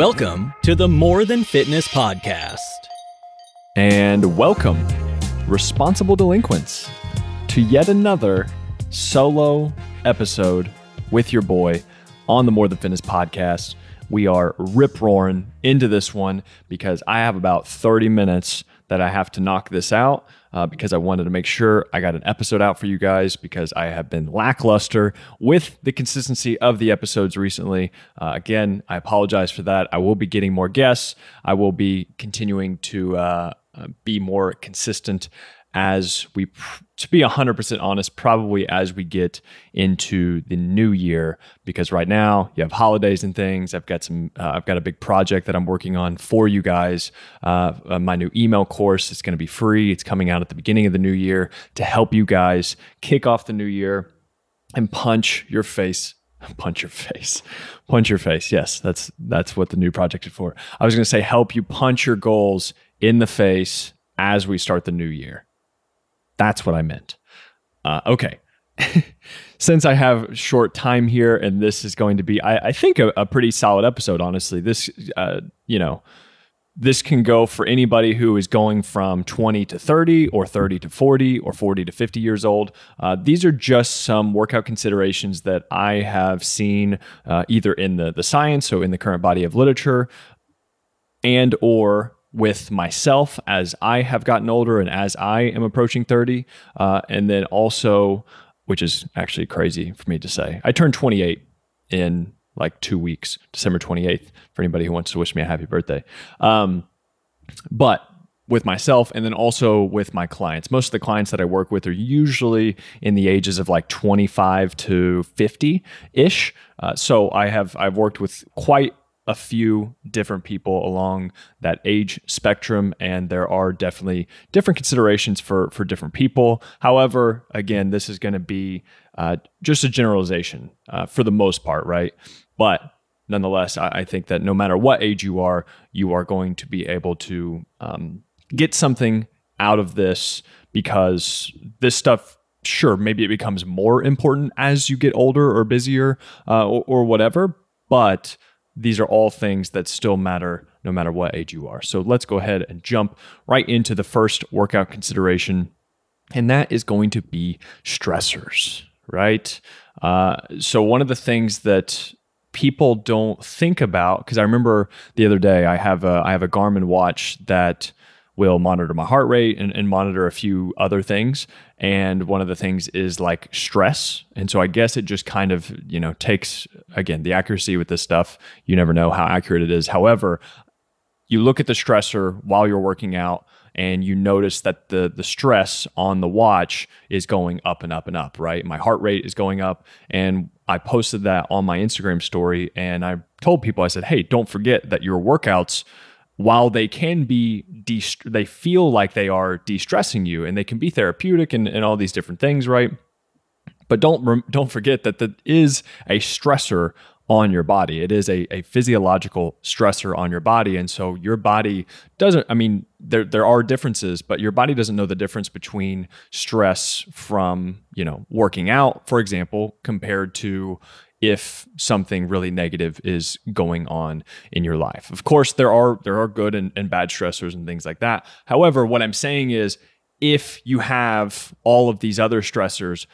Welcome to the More Than Fitness Podcast. And welcome, responsible delinquents, to yet another solo episode with your boy on the More Than Fitness Podcast. We are rip roaring into this one because I have about 30 minutes that I have to knock this out uh, because I wanted to make sure I got an episode out for you guys because I have been lackluster with the consistency of the episodes recently. Uh, again, I apologize for that. I will be getting more guests. I will be continuing to uh, uh be more consistent as we, to be 100% honest, probably as we get into the new year, because right now you have holidays and things. I've got some, uh, I've got a big project that I'm working on for you guys. Uh, uh, my new email course is going to be free. It's coming out at the beginning of the new year to help you guys kick off the new year and punch your face punch your face punch your face yes that's that's what the new project is for i was going to say help you punch your goals in the face as we start the new year that's what I meant. Uh, okay. Since I have short time here, and this is going to be, I, I think, a, a, pretty solid episode. Honestly, this, uh, you know, this can go for anybody who is going from 20 to 30 or 30 to 40 or 40 to 50 years old uh, these are just some workout considerations that i have seen uh, either in the, the science so in the current body of literature and or with myself as I have gotten older and as I am approaching 30. Uh, and then also, which is actually crazy for me to say, I turned 28 in like two weeks, December 28th, for anybody who wants to wish me a happy birthday. Um, but with myself and then also with my clients. Most of the clients that I work with are usually in the ages of like 25 to 50 ish. Uh, so I have I've worked with quite a few different people along that age spectrum and there are definitely different considerations for for different people. However again this is going to be uh, just a generalization uh, for the most part right? But nonetheless I, I, think that no matter what age you are you are going to be able to um, get something out of this because this stuff sure maybe it becomes more important as you get older or busier uh, or, or whatever but these are all things that still matter no matter what age you are. So let's go ahead and jump right into the first workout consideration, and that is going to be stressors, right? Uh, so, one of the things that people don't think about because I remember the other day I have a I have a Garmin watch that will monitor my heart rate and, and, monitor a few other things. And one of the things is like stress. And so I guess it just kind of, you know, takes, again, the accuracy with this stuff. You never know how accurate it is. However, you look at the stressor while you're working out and you notice that the the stress on the watch is going up and up and up right my heart rate is going up and i posted that on my instagram story and i told people i said hey don't forget that your workouts while they can be de- they feel like they are de-stressing you and they can be therapeutic and, and all these different things right? But don't don't forget that that is a stressor on your body. It is a, a physiological stressor on your body. And so your body doesn't i mean there there are differences but your body doesn't know the difference between stress from you know working out for example compared to if something really negative is going on in your life. Of course, there are there are good and, and bad stressors and things like that. However, what I'm saying is if you have all of these other stressors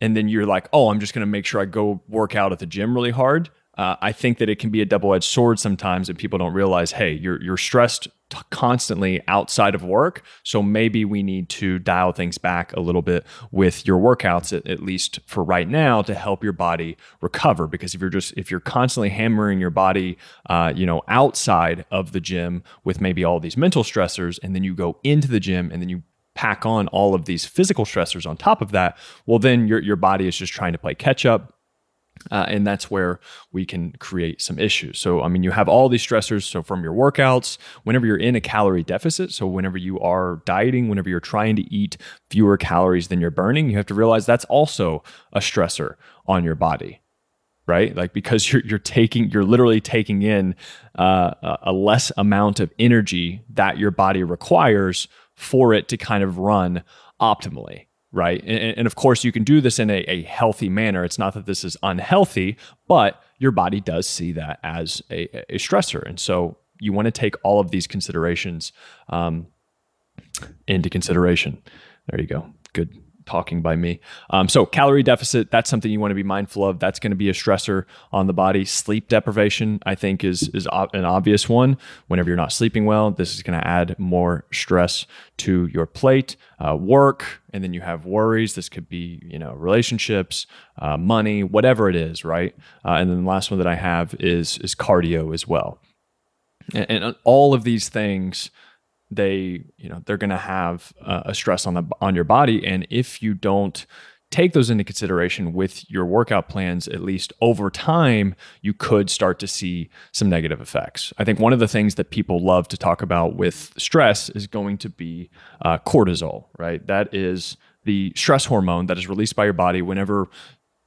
and then you're like, oh, I'm just to make sure I go work out at the gym really hard, uh, I think that it can be a double edged sword sometimes, and people don't realize, hey, you're you're stressed t- constantly outside of work, so maybe we need to dial things back a little bit with your workouts, at, at least for right now, to help your body recover. Because if you're just if you're constantly hammering your body, uh, you know, outside of the gym with maybe all these mental stressors, and then you go into the gym and then you pack on all of these physical stressors on top of that, well, then your your body is just trying to play catch up uh, and that's where we can create some issues. So, I mean, you have all these stressors. So, from your workouts, whenever you're in a calorie deficit, so whenever you are dieting, whenever you're trying to eat fewer calories than you're burning, you have to realize that's also a stressor on your body, right? Like because you're you're taking, you're literally taking in uh, a less amount of energy that your body requires for it to kind of run optimally right? And, and, of course, you can do this in a, a, healthy manner. It's not that this is unhealthy, but your body does see that as a, a stressor. And so you want to take all of these considerations um, into consideration. There you go. Good talking by me. Um, so, calorie deficit, that's something you want to be mindful of. That's going to be a stressor on the body. Sleep deprivation, I think, is, is an obvious one. Whenever you're not sleeping well, this is going to add more stress to your plate. Uh, work, and then you have worries. This could be, you know, relationships, uh, money, whatever it is, right? Uh, and then the last one that I have is is cardio as well. and, and all of these things they you know they're going to have uh, a stress on the on your body. And if you don't take those into consideration with your workout plans at least over time you could start to see some negative effects. I think one of the things that people love to talk about with stress is going to be uh, cortisol right? That is the stress hormone that is released by your body whenever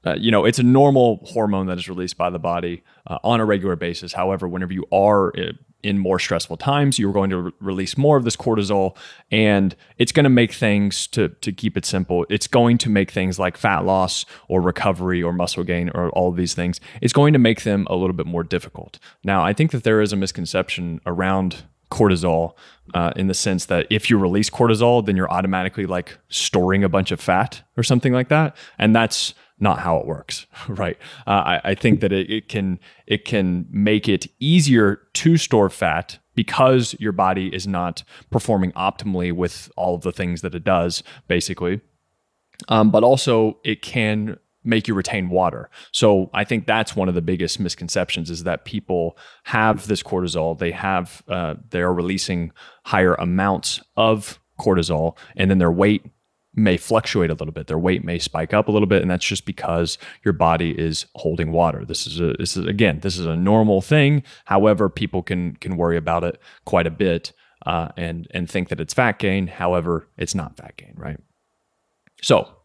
uh, you know, it's a normal hormone that is released by the body uh, on a regular basis. However, whenever you are uh, in more stressful times, you're going to re- release more of this cortisol, and it's going to make things to to keep it simple. It's going to make things like fat loss or recovery or muscle gain or all these things. It's going to make them a little bit more difficult. Now, I think that there is a misconception around cortisol uh, in the sense that if you release cortisol, then you're automatically like storing a bunch of fat or something like that, and that's not how it works, right? Uh, I, I, think that it, it can it can make it easier to store fat because your body is not performing optimally with all of the things that it does, basically. Um, but also, it can make you retain water. So I think that's one of the biggest misconceptions is that people have this cortisol, they have uh, they are releasing higher amounts of cortisol, and then their weight may fluctuate a little bit. Their weight may spike up a little bit, and that's just because your body is holding water. This is a this is again this is a normal thing. However, people can can worry about it quite a bit uh, and and think that it's fat gain. However, it's not fat gain, right? So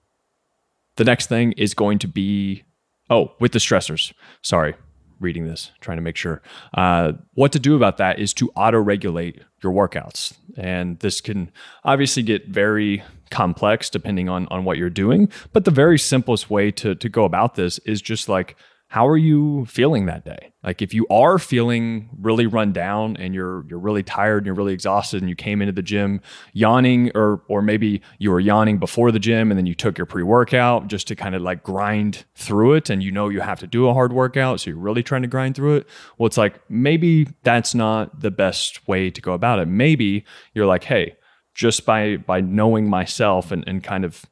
the next thing is going to be oh with the stressors. Sorry, reading this, trying to make sure. Uh, what to do about that is to auto regulate your workouts. And this can obviously get very complex depending on, on what you're doing. But the very simplest way to, to go about this is just like, how are you feeling that day? Like if you are feeling really run down and you're you're really tired and you're really exhausted and you came into the gym yawning or or maybe you were yawning before the gym and then you took your pre-workout just to kind of like grind through it and you know you have to do a hard workout so you're really trying to grind through it. Well, it's like maybe that's not the best way to go about it. Maybe you're like, "Hey, just by by knowing myself and and kind of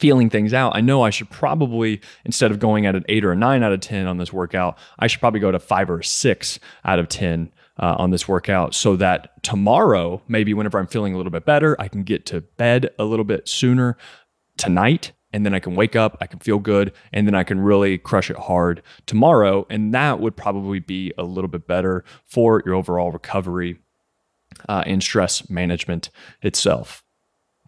feeling things out, I know I should probably, instead of going at an eight or a nine out of 10 on this workout, I should probably go to five or six out of 10 uh, on this workout so that tomorrow, maybe whenever I'm feeling a little bit better, I can get to bed a little bit sooner tonight. And then I can wake up, I can feel good, and then I can really crush it hard tomorrow. And that would probably be a little bit better for your overall recovery uh, and stress management itself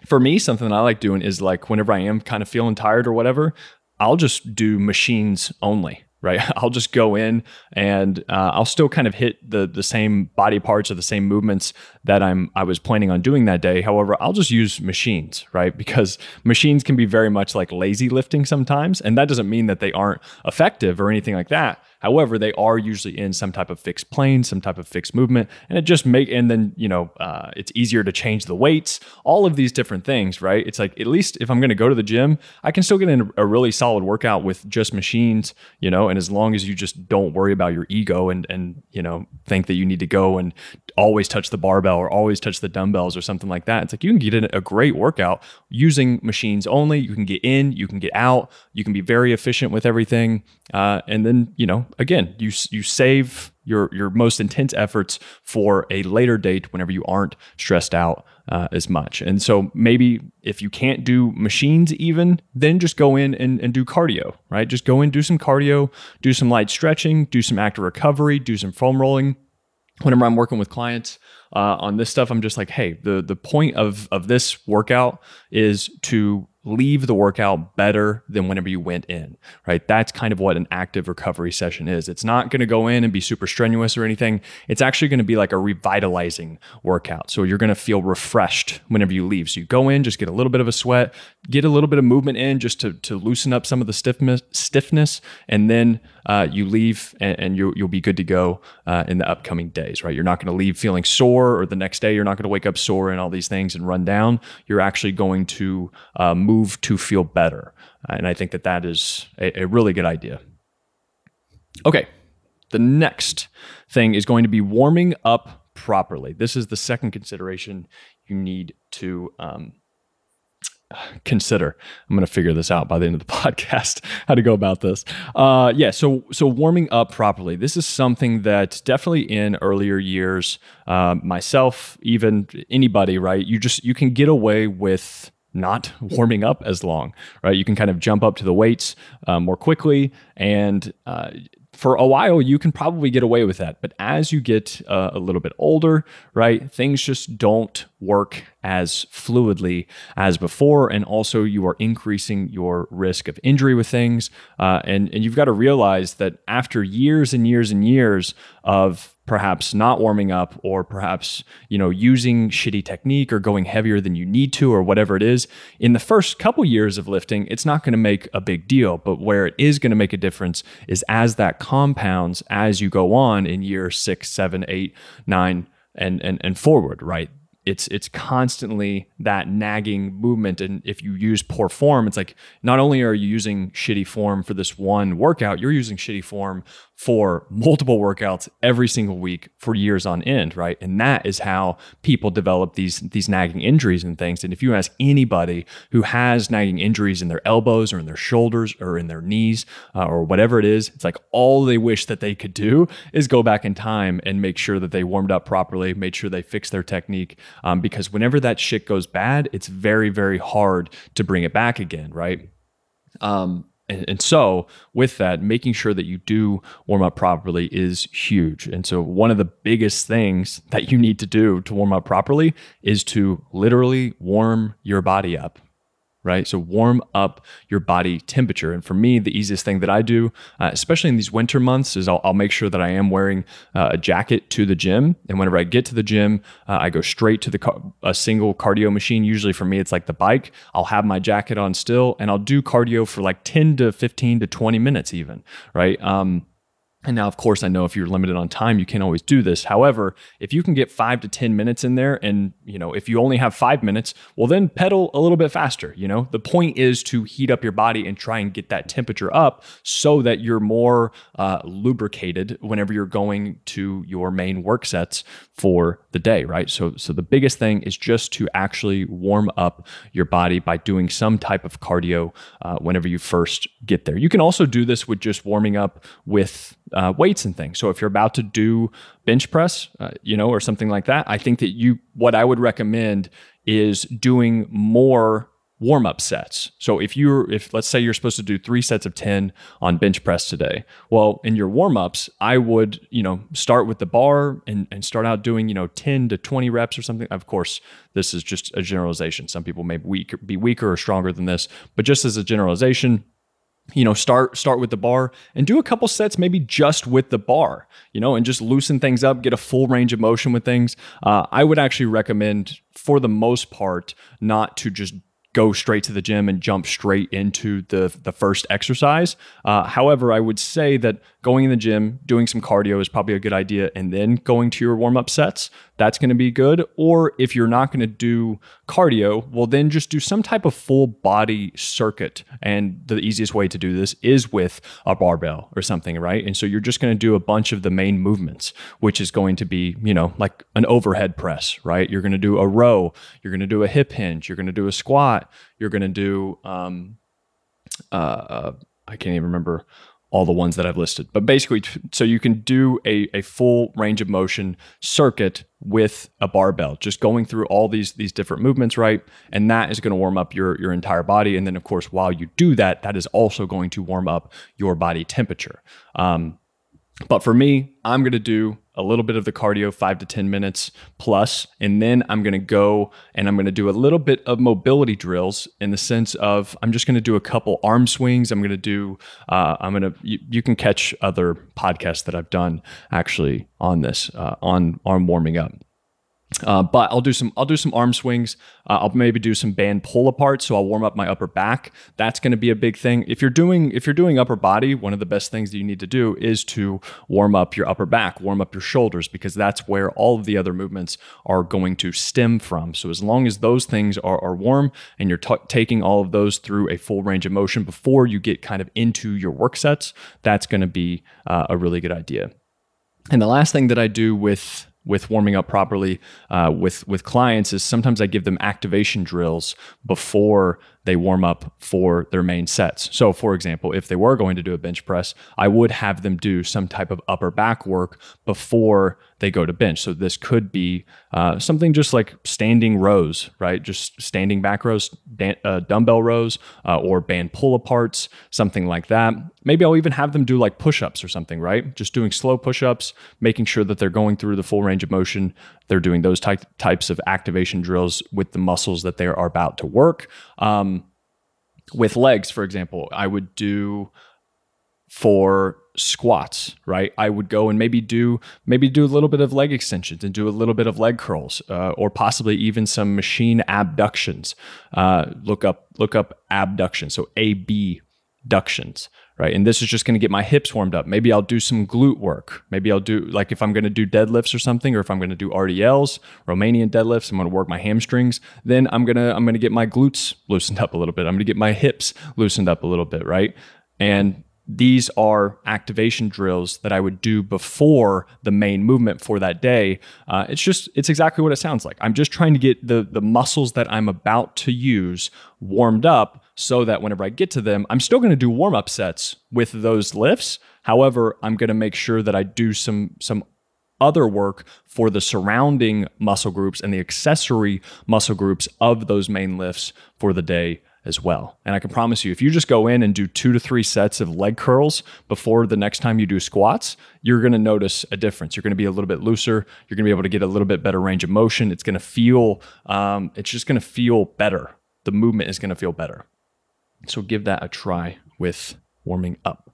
for me, something that I like doing is like whenever I am kind of feeling tired or whatever, I'll just do machines only right? I'll just go in and uh, I'll still kind of hit the the same body parts or the same movements that I'm I was planning on doing that day. However, I'll just use machines, right? Because machines can be very much like lazy lifting sometimes, and that doesn't mean that they aren't effective or anything like that. However, they are usually in some type of fixed plane, some type of fixed movement, and it just make and then you know uh, it's easier to change the weights. All of these different things, right? It's like at least if I'm going to go to the gym, I can still get in a really solid workout with just machines, you know. And as long as you just don't worry about your ego and and you know think that you need to go and always touch the barbell or always touch the dumbbells or something like that. It's like you can get in a great workout using machines only. You can get in, you can get out, you can be very efficient with everything, uh, and then you know again, you you save your your most intense efforts for a later date whenever you aren't stressed out uh, as much. And so maybe if you can't do machines even, then just go in and, and do cardio, right? Just go in, do some cardio, do some light stretching, do some active recovery, do some foam rolling. Whenever I'm working with clients uh, on this stuff, I'm just like, hey, the the point of of this workout is to leave the workout better than whenever you went in, right? That's kind of what an active recovery session is. It's not going to go in and be super strenuous or anything. It's actually going to be like a revitalizing workout. So you're going to feel refreshed whenever you leave. So you go in, just get a little bit of a sweat, get a little bit of movement in just to, to loosen up some of the stiffness, stiffness and then uh, you leave and, and you, you'll be good to go uh, in the upcoming days, right? You're not going to leave feeling sore or the next day you're not going to wake up sore and all these things and run down. You're actually going to uh, move move to feel better. And I think that that is a, a really good idea. Okay, the next thing is going to be warming up properly. This is the second consideration you need to um, consider. I'm going to figure this out by the end of the podcast how to go about this. Uh, yeah, so so warming up properly. This is something that definitely in earlier years, uh, myself, even anybody, right? You just you can get away with not warming up as long, right? You can kind of jump up to the weights uh, more quickly and uh, for a while, you can probably get away with that. But as you get uh, a little bit older, right, things just don't work as fluidly as before. And also, you are increasing your risk of injury with things. Uh, and, and you've got to realize that after years and years and years of perhaps not warming up or perhaps you know using shitty technique or going heavier than you need to or whatever it is in the first couple years of lifting it's not going to make a big deal. But where it is going to make a difference is as that compounds as you go on in year six seven eight nine and and, and forward right? It's it's constantly that nagging movement. And if you use poor form it's like not only are you using shitty form for this one workout you're using shitty form for multiple workouts every single week for years on end, right? And that is how people develop these these nagging injuries and things. And if you ask anybody who has nagging injuries in their elbows or in their shoulders or in their knees uh, or whatever it is, it's like all they wish that they could do is go back in time and make sure that they warmed up properly, made sure they fixed their technique. Um, because whenever that shit goes bad, it's very very hard to bring it back again, right? Um, and, and, so, with that, making sure that you do warm up properly is huge. And so, one of the biggest things that you need to do to warm up properly is to literally warm your body up right? So warm up your body temperature. And for me, the easiest thing that I do, uh, especially in these winter months, is I'll, I'll make sure that I am wearing uh, a jacket to the gym. And whenever I get to the gym, uh, I go straight to the car- a single cardio machine. Usually for me, it's like the bike. I'll have my jacket on still, and I'll do cardio for like 10 to 15 to 20 minutes, even, right? Um, and now, of course, I know if you're limited on time, you can't always do this. However, if you can get five to 10 minutes in there, and you know, if you only have five minutes, well, then pedal a little bit faster. You know, the point is to heat up your body and try and get that temperature up so that you're more uh, lubricated whenever you're going to your main work sets for the day, right? So, so the biggest thing is just to actually warm up your body by doing some type of cardio uh, whenever you first get there. You can also do this with just warming up with uh, weights and things. So if you're about to do bench press, uh, you know, or something like that, I think that you what I would recommend is doing more warm up sets. So if you're if let's say you're supposed to do 3 sets of 10 on bench press today. Well, in your warm ups, I would, you know, start with the bar and and start out doing, you know, 10 to 20 reps or something. Of course, this is just a generalization. Some people may weak, be weaker or stronger than this, but just as a generalization, you know start start with the bar and do a couple sets maybe just with the bar you know and just loosen things up get a full range of motion with things uh, i would actually recommend for the most part not to just go straight to the gym and jump straight into the the first exercise. Uh, however, I would say that going in the gym, doing some cardio is probably a good idea, and then going to your warm up sets that's going to be good. Or if you're not going to do cardio, well, then just do some type of full body circuit. And the easiest way to do this is with a barbell or something, right? And so you're just going to do a bunch of the main movements, which is going to be, you know, like an overhead press, right? You're going to do a row, you're going to do a hip hinge, you're going to do a squat, you're going to do, um, uh, uh, I can't even remember all the ones that I've listed. But basically, so you can do a, a full range of motion circuit with a barbell, just going through all these these different movements, right? And that is going to warm up your your entire body. And then, of course, while you do that, that is also going to warm up your body temperature. Um, but for me, I'm going to do a little bit of the cardio, five to 10 minutes plus, and then I'm gonna go and I'm gonna do a little bit of mobility drills in the sense of I'm just gonna do a couple arm swings. I'm gonna do, uh, I'm gonna, you, you, can catch other podcasts that I've done actually on this, uh, on arm warming up. Uh, but I'll do some I'll do some arm swings. Uh, I'll maybe do some band pull apart, so I'll warm up my upper back. That's going to be a big thing. If you're doing if you're doing upper body, one of the best things that you need to do is to warm up your upper back, warm up your shoulders, because that's where all of the other movements are going to stem from. So as long as those things are, are warm and you're t- taking all of those through a full range of motion before you get kind of into your work sets, that's going to be uh, a really good idea. And the last thing that I do with with warming up properly uh, with with clients is sometimes I give them activation drills before they warm up for their main sets. So, for example, if they were going to do a bench press, I would have them do some type of upper back work before they go to bench. So, this could be uh, something just like standing rows, right? Just standing back rows, dan- uh, dumbbell rows, uh, or band pull aparts, something like that. Maybe I'll even have them do like push ups or something, right? Just doing slow push ups, making sure that they're going through the full range of motion. They're doing those ty- types of activation drills with the muscles that they are about to work. Um, with legs, for example, I would do for squats, right? I would go and maybe do maybe do a little bit of leg extensions and do a little bit of leg curls, uh, or possibly even some machine abductions. Uh, look up look up abduction, so abductions right? And this is just going to get my hips warmed up. Maybe I'll do some glute work. Maybe I'll do like if I'm going to do deadlifts or something, or if I'm going to do RDLs, Romanian deadlifts, I'm going to work my hamstrings. Then I'm gonna I'm gonna get my glutes loosened up a little bit. I'm gonna get my hips loosened up a little bit, right? And these are activation drills that I would do before the main movement for that day. Uh, it's just, it's exactly what it sounds like. I'm just trying to get the, the muscles that I'm about to use warmed up so that whenever I get to them, I'm still going to do warm up sets with those lifts. However, I'm going to make sure that I do some some other work for the surrounding muscle groups and the accessory muscle groups of those main lifts for the day as well. And I can promise you, if you just go in and do two to three sets of leg curls before the next time you do squats, you're going to notice a difference. You're going to be a little bit looser. You're going to be able to get a little bit better range of motion. It's going to feel, um, it's just going to feel better. The movement is going to feel better. So give that a try with warming up.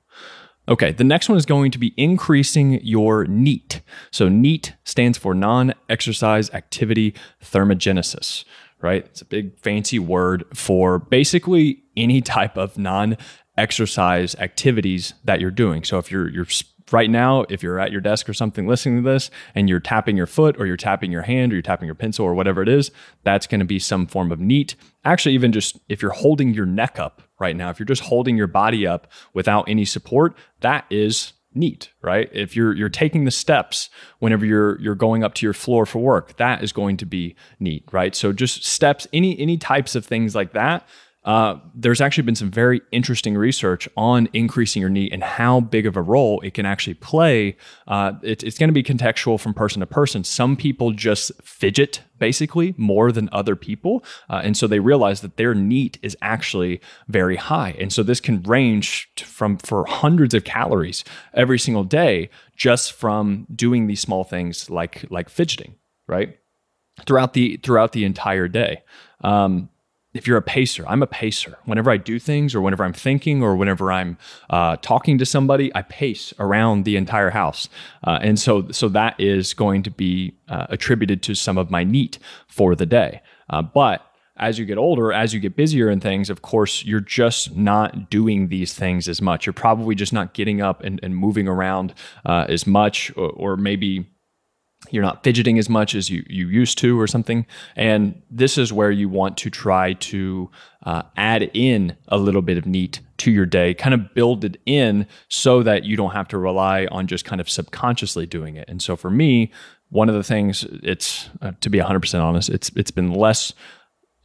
Okay, the next one is going to be increasing your NEAT. So NEAT stands for non exercise activity thermogenesis, right? It's a big fancy word for basically any type of non exercise activities that you're doing. So if you're you're right now, if you're at your desk or something listening to this and you're tapping your foot or you're tapping your hand or you're tapping your pencil or whatever it is, that's going to be some form of NEAT. Actually, even just if you're holding your neck up right now, if you're just holding your body up without any support, that is NEAT, right? If you're you're taking the steps whenever you're you're going up to your floor for work, that is going to be NEAT, right? So just steps, any any types of things like that uh, there's actually been some very interesting research on increasing your NEAT and how big of a role it can actually play. Uh, it, it's going to be contextual from person to person. Some people just fidget basically more than other people. Uh, and so they realize that their NEAT is actually very high. And so this can range from for hundreds of calories every single day just from doing these small things like like fidgeting, right? Throughout the throughout the entire day. Um, if you're a pacer, I'm a pacer. Whenever I do things, or whenever I'm thinking, or whenever I'm uh, talking to somebody, I pace around the entire house, uh, and so so that is going to be uh, attributed to some of my NEAT for the day. Uh, but as you get older, as you get busier in things, of course, you're just not doing these things as much. You're probably just not getting up and, and moving around uh, as much, or, or maybe you're not fidgeting as much as you, you used to or something. And this is where you want to try to uh, add in a little bit of NEAT to your day, kind of build it in so that you don't have to rely on just kind of subconsciously doing it. And so for me, one of the things it's uh, to be 100% honest, it's it's been less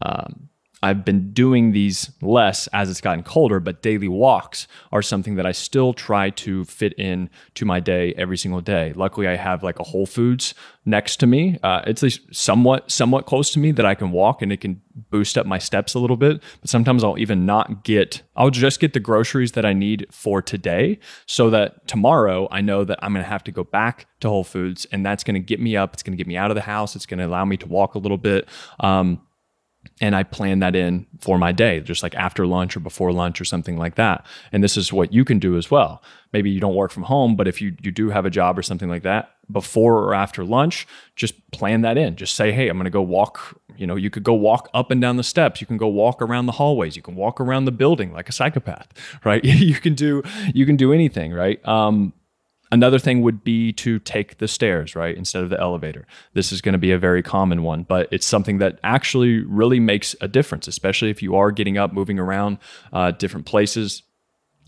um, I've been doing these less as it's gotten colder, but daily walks are something that I still try to fit in to my day every single day. Luckily, I have like a Whole Foods next to me. Uh, it's at least somewhat somewhat close to me that I can walk and it can boost up my steps a little bit. But sometimes I'll even not get. I'll just get the groceries that I need for today, so that tomorrow I know that I'm going to have to go back to Whole Foods, and that's going to get me up. It's going to get me out of the house. It's going to allow me to walk a little bit. Um, and I plan that in for my day, just like after lunch or before lunch or something like that. And this is what you can do as well. Maybe you don't work from home, but if you you do have a job or something like that, before or after lunch, just plan that in. Just say, "Hey, I'm going to go walk." You know, you could go walk up and down the steps. You can go walk around the hallways. You can walk around the building like a psychopath, right? you can do you can do anything, right? Um, Another thing would be to take the stairs, right, instead of the elevator. This is going to be a very common one, but it's something that actually really makes a difference, especially if you are getting up, moving around uh, different places.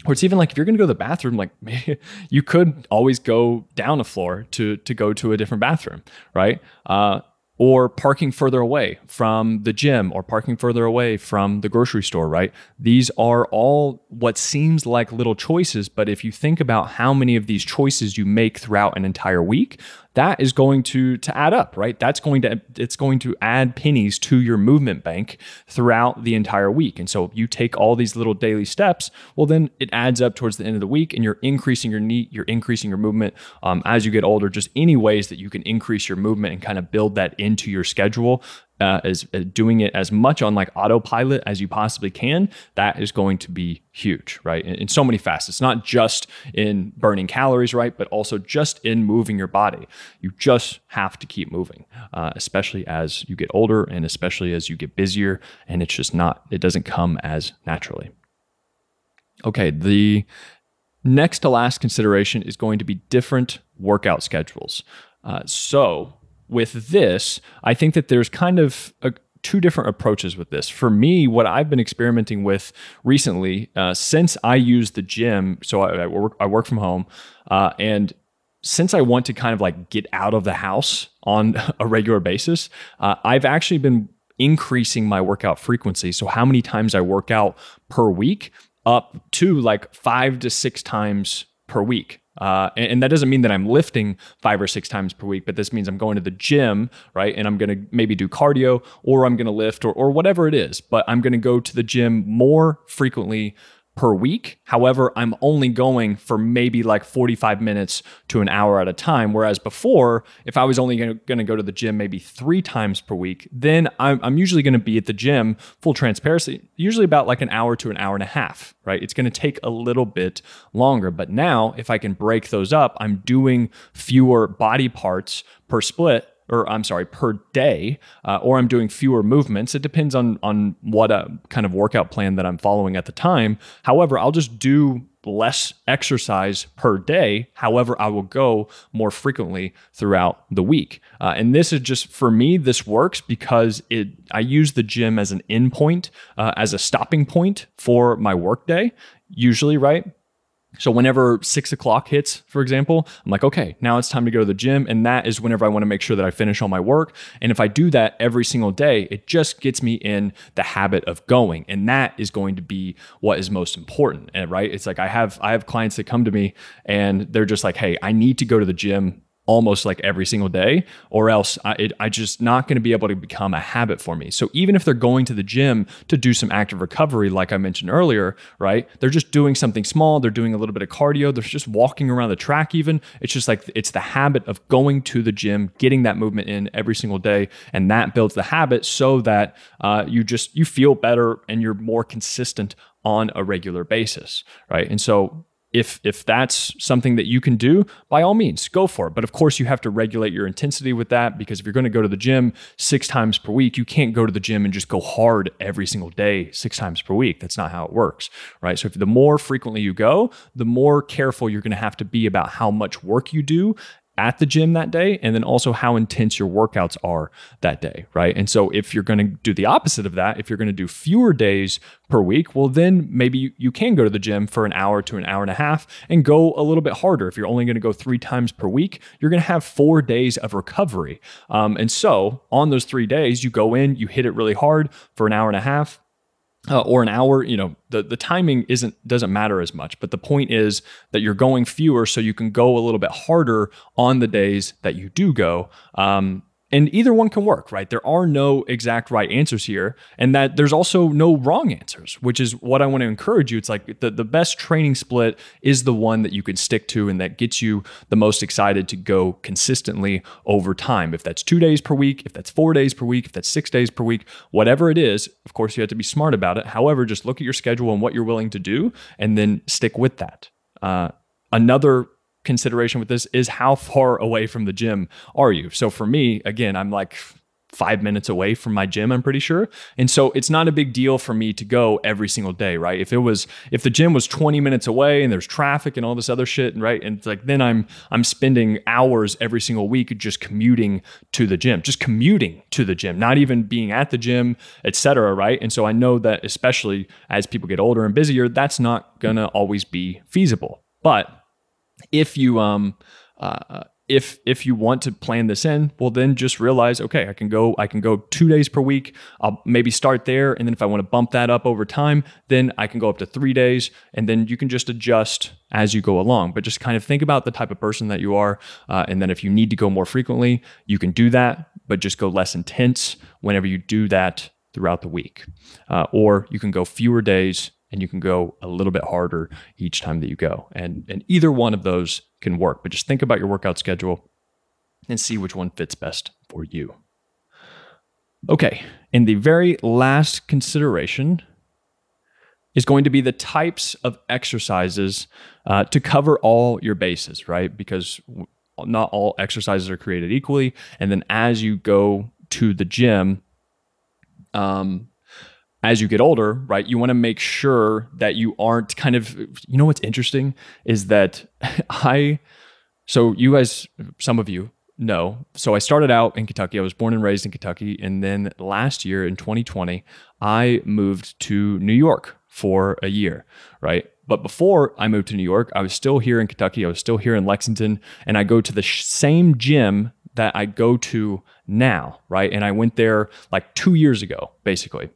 Or it's even like if you're going to go to the bathroom, like you could always go down a floor to to go to a different bathroom, right? Uh, or parking further away from the gym or parking further away from the grocery store, right? These are all what seems like little choices, but if you think about how many of these choices you make throughout an entire week, that is going to to add up, right? That's going to it's going to add pennies to your movement bank throughout the entire week. And so you take all these little daily steps, well then it adds up towards the end of the week and you're increasing your NEAT, you're increasing your movement um, as you get older, just any ways that you can increase your movement and kind of build that into your schedule uh, as, as, doing it as much on like autopilot as you possibly can, that is going to be huge, right? In, in, so many facets. It's not just in burning calories, right? But also just in moving your body. You just have to keep moving, uh, especially as you get older and especially as you get busier. And it's just not, it doesn't come as naturally. Okay, the next to last consideration is going to be different workout schedules. Uh, so, with this, I think that there's kind of a, two different approaches with this. For me, what I've been experimenting with recently, uh, since I use the gym, so I, I, work, I work from home, uh, and since I want to kind of like get out of the house on a regular basis, uh, I've actually been increasing my workout frequency. So, how many times I work out per week up to like five to six times per week. Uh, and, and, that doesn't mean that I'm lifting five or six times per week, but this means I'm going to the gym, right? And I'm going to maybe do cardio or I'm going to lift or, or whatever it is, but I'm going to go to the gym more frequently per week. However, I'm only going for maybe like 45 minutes to an hour at a time. Whereas before, if I was only going to go to the gym maybe three times per week, then I'm, I'm usually going to be at the gym, full transparency, usually about like an hour to an hour and a half, right? It's going to take a little bit longer. But now, if I can break those up, I'm doing fewer body parts per split or I'm sorry, per day, uh, or I'm doing fewer movements. It depends on on what uh, kind of workout plan that I'm following at the time. However, I'll just do less exercise per day. However, I will go more frequently throughout the week. Uh, and this is just for me, this works because it I use the gym as an endpoint, uh, as a stopping point for my workday. Usually, right? So whenever six o'clock hits, for example, I'm like, okay, now it's time to go to the gym. And that is whenever I want to make sure that I finish all my work. And if I do that every single day, it just gets me in the habit of going. And that is going to be what is most important. And right. It's like I have I have clients that come to me and they're just like, hey, I need to go to the gym almost like every single day, or else I, it, I just not going to be able to become a habit for me. So even if they're going to the gym to do some active recovery, like I mentioned earlier, right? They're just doing something small. They're doing a little bit of cardio. They're just walking around the track. Even it's just like it's the habit of going to the gym, getting that movement in every single day, and that builds the habit so that uh, you just you feel better and you're more consistent on a regular basis, right? And so if if that's something that you can do by all means go for it. But of course you have to regulate your intensity with that because if you're going to go to the gym six times per week you can't go to the gym and just go hard every single day six times per week. That's not how it works right? So if the more frequently you go the more careful you're going to have to be about how much work you do at the gym that day and then also how intense your workouts are that day, right? And so if you're going to do the opposite of that, if you're going to do fewer days per week, well then maybe you can go to the gym for an hour to an hour and a half and go a little bit harder. If you're only going to go 3 times per week, you're going to have 4 days of recovery. Um, and so on those 3 days, you go in, you hit it really hard for an hour and a half, uh, or an hour you know the, the timing isn't doesn't matter as much but the point is that you're going fewer so you can go a little bit harder on the days that you do go. Um, and either one can work, right? There are no exact right answers here, and that there's also no wrong answers, which is what I want to encourage you. It's like the, the best training split is the one that you can stick to and that gets you the most excited to go consistently over time. If that's two days per week, if that's four days per week, if that's six days per week, whatever it is, of course, you have to be smart about it. However, just look at your schedule and what you're willing to do and then stick with that. Uh, another consideration with this is how far away from the gym are you? So for me, again, I'm like five minutes away from my gym, I'm pretty sure. And so it's not a big deal for me to go every single day, right? If it was, if the gym was 20 minutes away and there's traffic and all this other shit, right? And it's like, then I'm, I'm spending hours every single week just commuting to the gym, just commuting to the gym, not even being at the gym, etc. right? And so I know that especially as people get older and busier, that's not gonna always be feasible. But if you um uh, if if you want to plan this in, well then just realize okay, I can go I can go 2 days per week. I'll maybe start there and then if I want to bump that up over time, then I can go up to 3 days and then you can just adjust as you go along. But just kind of think about the type of person that you are uh, and then if you need to go more frequently, you can do that, but just go less intense whenever you do that throughout the week. Uh, or you can go fewer days and you can go a little bit harder each time that you go. And, and either one of those can work, but just think about your workout schedule and see which one fits best for you. Okay, and the very last consideration is going to be the types of exercises uh, to cover all your bases, right? Because not all exercises are created equally. And then as you go to the gym, um, as you get older, right, you want to make sure that you aren't kind of, you know, what's interesting is that I, so you guys, some of you know, so I started out in Kentucky. I was born and raised in Kentucky. And then last year in 2020, I moved to New York for a year, right? But before I moved to New York, I was still here in Kentucky. I was still here in Lexington. And I go to the sh- same gym that I go to now, right? And I went there like two years ago, basically.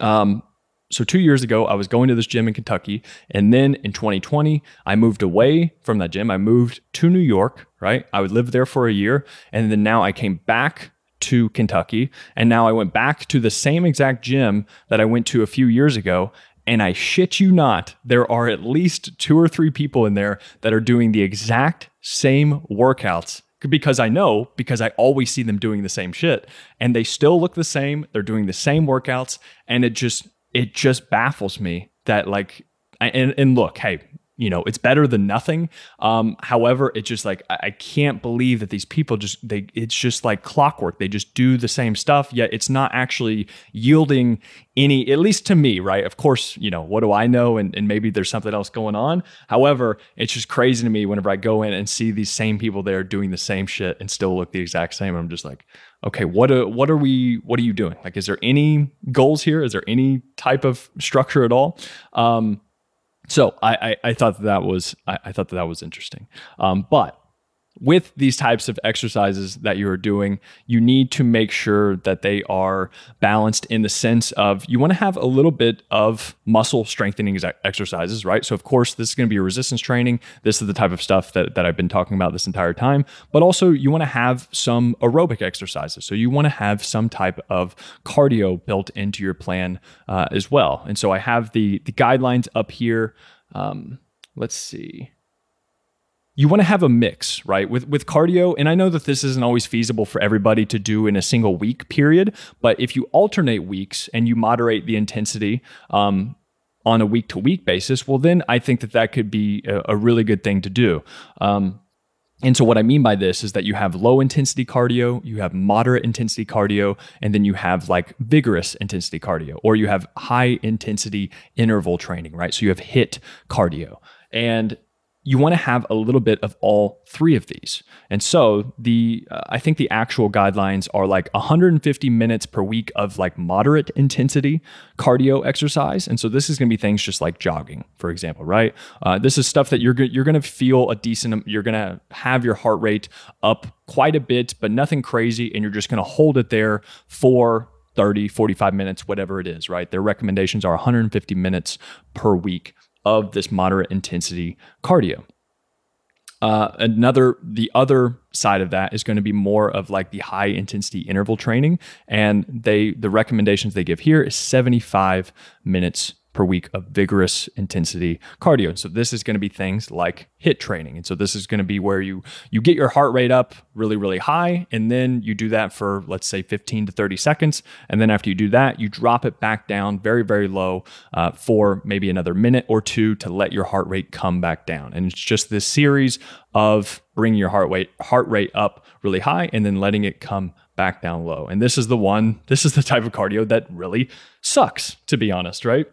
Um, so two years ago, I was going to this gym in Kentucky, and then in 2020, I moved away from that gym. I moved to New York. Right, I would live there for a year, and then now I came back to Kentucky, and now I went back to the same exact gym that I went to a few years ago. And I shit you not, there are at least two or three people in there that are doing the exact same workouts because I know because I always see them doing the same shit and they still look the same. They're doing the same workouts and it just it just baffles me that like and and look, hey, you know it's better than nothing. Um, however it's just like I, can't believe that these people just they it's just like clockwork. They just do the same stuff yet it's not actually yielding any at least to me right? Of course you know what do i know? And, and maybe there's something else going on. However it's just crazy to me whenever i go in and see these same people there doing the same shit and still look the exact same. I'm just like okay what are, what are we what are you doing? Like is there any goals here? Is there any type of structure at all? Um, so I, I, I thought that, that was I, I, thought that that was interesting. Um, but with these types of exercises that you are doing, you need to make sure that they are balanced in the sense of you want to have a little bit of muscle strengthening ex- exercises, right? So, of course, this is going to be resistance training. This is the type of stuff that, that I've been talking about this entire time. But also, you want to have some aerobic exercises. So, you want to have some type of cardio built into your plan uh, as well. And so, I have the, the guidelines up here. Um, let's see you want to have a mix, right? With with cardio, and I know that this isn't always feasible for everybody to do in a single week period, but if you alternate weeks and you moderate the intensity um, on a week to week basis, well, then I think that that could be a, a really good thing to do. Um, and so, what I mean by this is that you have low intensity cardio, you have moderate intensity cardio, and then you have like vigorous intensity cardio, or you have high intensity interval training, right? So, you have HIIT cardio. And you want to have a little bit of all three of these. And so the uh, I think the actual guidelines are like 150 minutes per week of like moderate intensity cardio exercise. And so this is going to be things just like jogging, for example, right? Uh, this is stuff that you're you're going to feel a decent. You're going to have your heart rate up quite a bit, but nothing crazy, and you're just going to hold it there for 30, 45 minutes, whatever it is, right? Their recommendations are 150 minutes per week of this moderate intensity cardio. Uh, another, the other side of that is going to be more of like the high intensity interval training, and they the recommendations they give here is 75 minutes per week of vigorous intensity cardio. And so this is going to be things like HIIT training. And so this is going to be where you you get your heart rate up really really high and then you do that for let's say 15 to 30 seconds and then after you do that you drop it back down very very low uh, for maybe another minute or two to let your heart rate come back down. And it's just this series of bringing your heart rate heart rate up really high and then letting it come back down low. And this is the one, this is the type of cardio that really sucks, to be honest, right?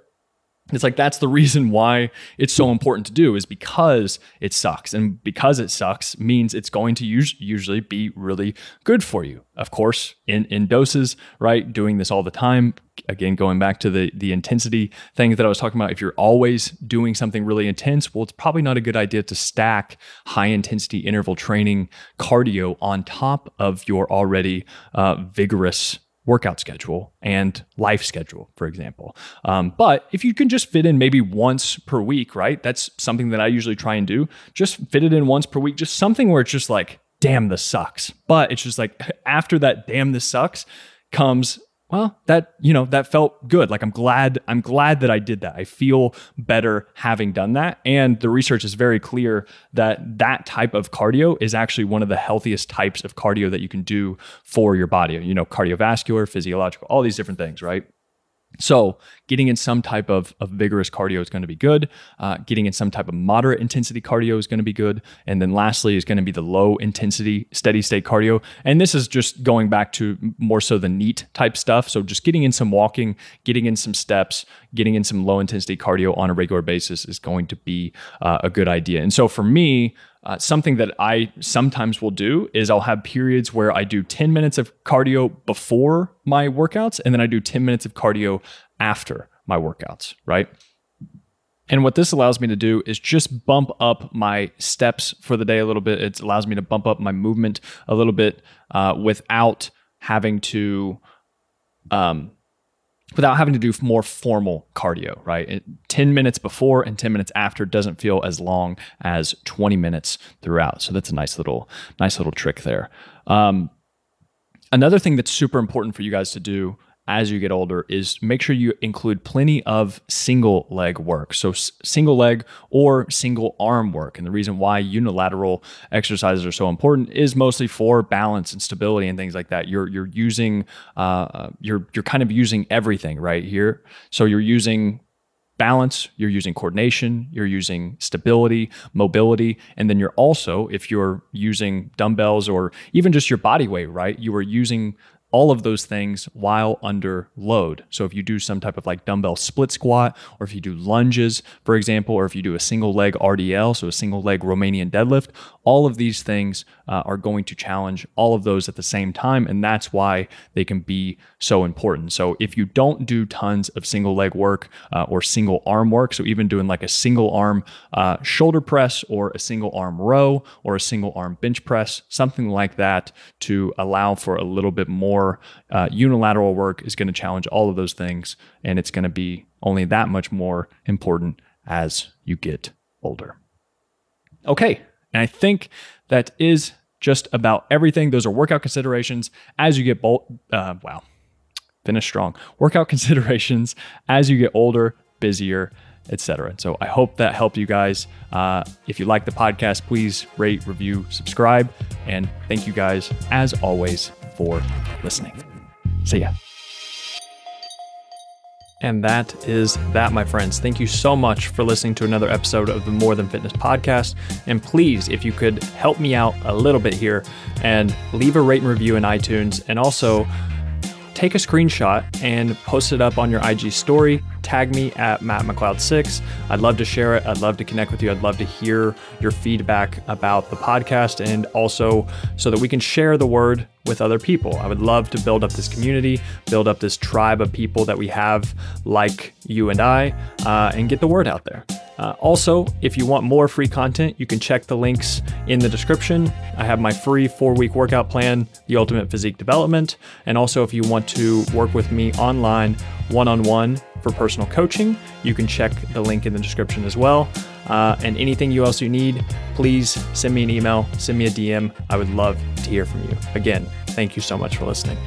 It's like that's the reason why it's so important to do is because it sucks. And because it sucks means it's going to us- usually be really good for you. Of course, in, in doses, right? Doing this all the time. Again, going back to the, the intensity thing that I was talking about, if you're always doing something really intense, well, it's probably not a good idea to stack high intensity interval training cardio on top of your already uh, vigorous workout schedule and life schedule, for example. Um, but if you can just fit in maybe once per week, right? That's something that I usually try and do. Just fit it in once per week, just something where it's just like, damn, this sucks. But it's just like after that, damn, this sucks comes well that you know that felt good. Like i'm glad i'm glad that i did that. I feel better having done that. And the research is very clear that that type of cardio is actually one of the healthiest types of cardio that you can do for your body. You know cardiovascular physiological all these different things right so, getting in some type of, of vigorous cardio is going to be good. Uh, getting in some type of moderate intensity cardio is going to be good. And then lastly is going to be the low intensity steady state cardio. And this is just going back to more so the NEAT type stuff. So, just getting in some walking, getting in some steps, getting in some low intensity cardio on a regular basis is going to be uh, a good idea. And so, for me, uh, something that I sometimes will do is I'll have periods where I do 10 minutes of cardio before my workouts, and then I do 10 minutes of cardio after my workouts, right? And what this allows me to do is just bump up my steps for the day a little bit. It allows me to bump up my movement a little bit uh, without having to um, without having to do more formal cardio, right? It, 10 minutes before and 10 minutes after doesn't feel as long as 20 minutes throughout. So that's a nice little, nice little trick there. Um, another thing that's super important for you guys to do as you get older is make sure you include plenty of single leg work. So, s- single leg or single arm work. And the reason why unilateral exercises are so important is mostly for balance and stability and things like that. You're you're using uh, you're you're kind of using everything right here. So you're using balance, you're using coordination, you're using stability, mobility, and then you're also, if you're using dumbbells or even just your body weight, right? You are using all of those things while under load. So if you do some type of like dumbbell split squat, or if you do lunges, for example, or if you do a single leg RDL, so a single leg Romanian deadlift, all of these things uh, are going to challenge all of those at the same time. And that's why they can be so important. So if you don't do tons of single leg work uh, or single arm work, so even doing like a single arm uh, shoulder press or a single arm row or a single arm bench press, something like that to allow for a little bit more uh, unilateral work is going to challenge all of those things. And it's going to be only that much more important as you get older. Okay. And I think that is just about everything. Those are workout considerations as you get bold. Uh, wow. Finish strong. Workout considerations as you get older, busier, etc. So I hope that helped you guys. Uh, if you like the podcast, please rate, review, subscribe, and thank you guys as always for listening. See ya. And that is that, my friends. Thank you so much for listening to another episode of the More Than Fitness podcast. And please, if you could help me out a little bit here and leave a rate and review in iTunes and also take a screenshot and post it up on your IG story. Tag me at Matt McLeod6. I'd love to share it. I'd love to connect with you. I'd love to hear your feedback about the podcast and also so that we can share the word with other people. I would love to build up this community, build up this tribe of people that we have like you and I, uh, and get the word out there. Uh, also, if you want more free content, you can check the links in the description. I have my free four week workout plan, The Ultimate Physique Development. And also, if you want to work with me online one on one for personal coaching, you can check the link in the description as well. Uh, and anything you else you need, please send me an email, send me a DM. I would love to hear from you. Again, thank you so much for listening.